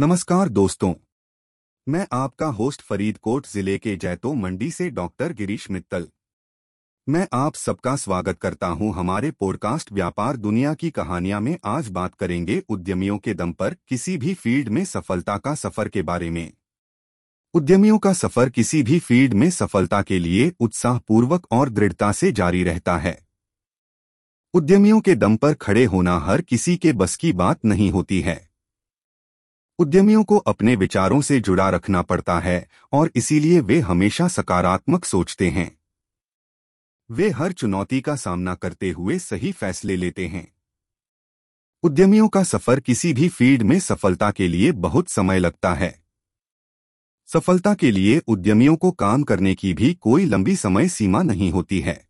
नमस्कार दोस्तों। मैं आपका होस्ट फरीदकोट ज़िले के जैतो मंडी से डॉक्टर गिरीश मित्तल। मैं आप सबका स्वागत करता हूँ हमारे पॉडकास्ट व्यापार दुनिया की कहानियाँ में। आज बात करेंगे उद्यमियों के दम पर किसी भी फ़ील्ड में सफलता का सफ़र के बारे में। उद्यमियों का सफ़र किसी भी फ़ील्ड में सफलता के लिए उत्साहपूर्वक और दृढ़ता से जारी रहता है। उद्यमियों के दम पर खड़े होना हर किसी के बस की बात नहीं होती है। उद्यमियों को अपने विचारों से जुड़ा रखना पड़ता है और इसीलिए वे हमेशा सकारात्मक सोचते हैं। वे हर चुनौती का सामना करते हुए सही फैसले लेते हैं। उद्यमियों का सफ़र किसी भी फ़ील्ड में सफलता के लिए बहुत समय लगता है। सफलता के लिए उद्यमियों को काम करने की भी कोई लंबी समय सीमा नहीं होती है।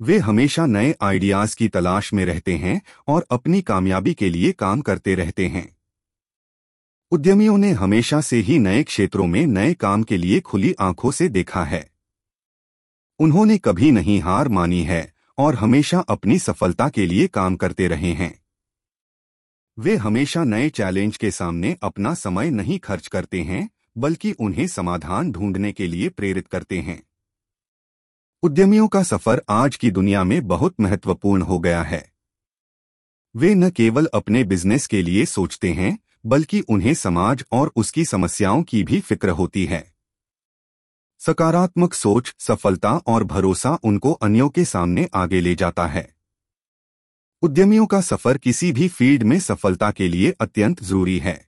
वे हमेशा नए आइडियाज़ की तलाश में रहते हैं और अपनी कामयाबी के लिए काम करते रहते हैं। उद्यमियों ने हमेशा से ही नए क्षेत्रों में नए काम के लिए खुली आँखों से देखा है। उन्होंने कभी नहीं हार मानी है और हमेशा अपनी सफलता के लिए काम करते रहे हैं। वे हमेशा नए चैलेंज के सामने अपना समय नहीं खर्च करते हैं, बल्कि उन्हें समाधान ढूँढने के लिए प्रेरित करते हैं। उद्यमियों का सफ़र आज की दुनिया में बहुत महत्वपूर्ण हो गया है। वे न केवल अपने बिज़नेस के लिए सोचते हैं बल्कि उन्हें समाज और उसकी समस्याओं की भी फ़िक्र होती है। सकारात्मक सोच, सफलता और भरोसा उनको अन्यों के सामने आगे ले जाता है। उद्यमियों का सफ़र किसी भी फ़ील्ड में सफलता के लिए अत्यंत ज़रूरी है।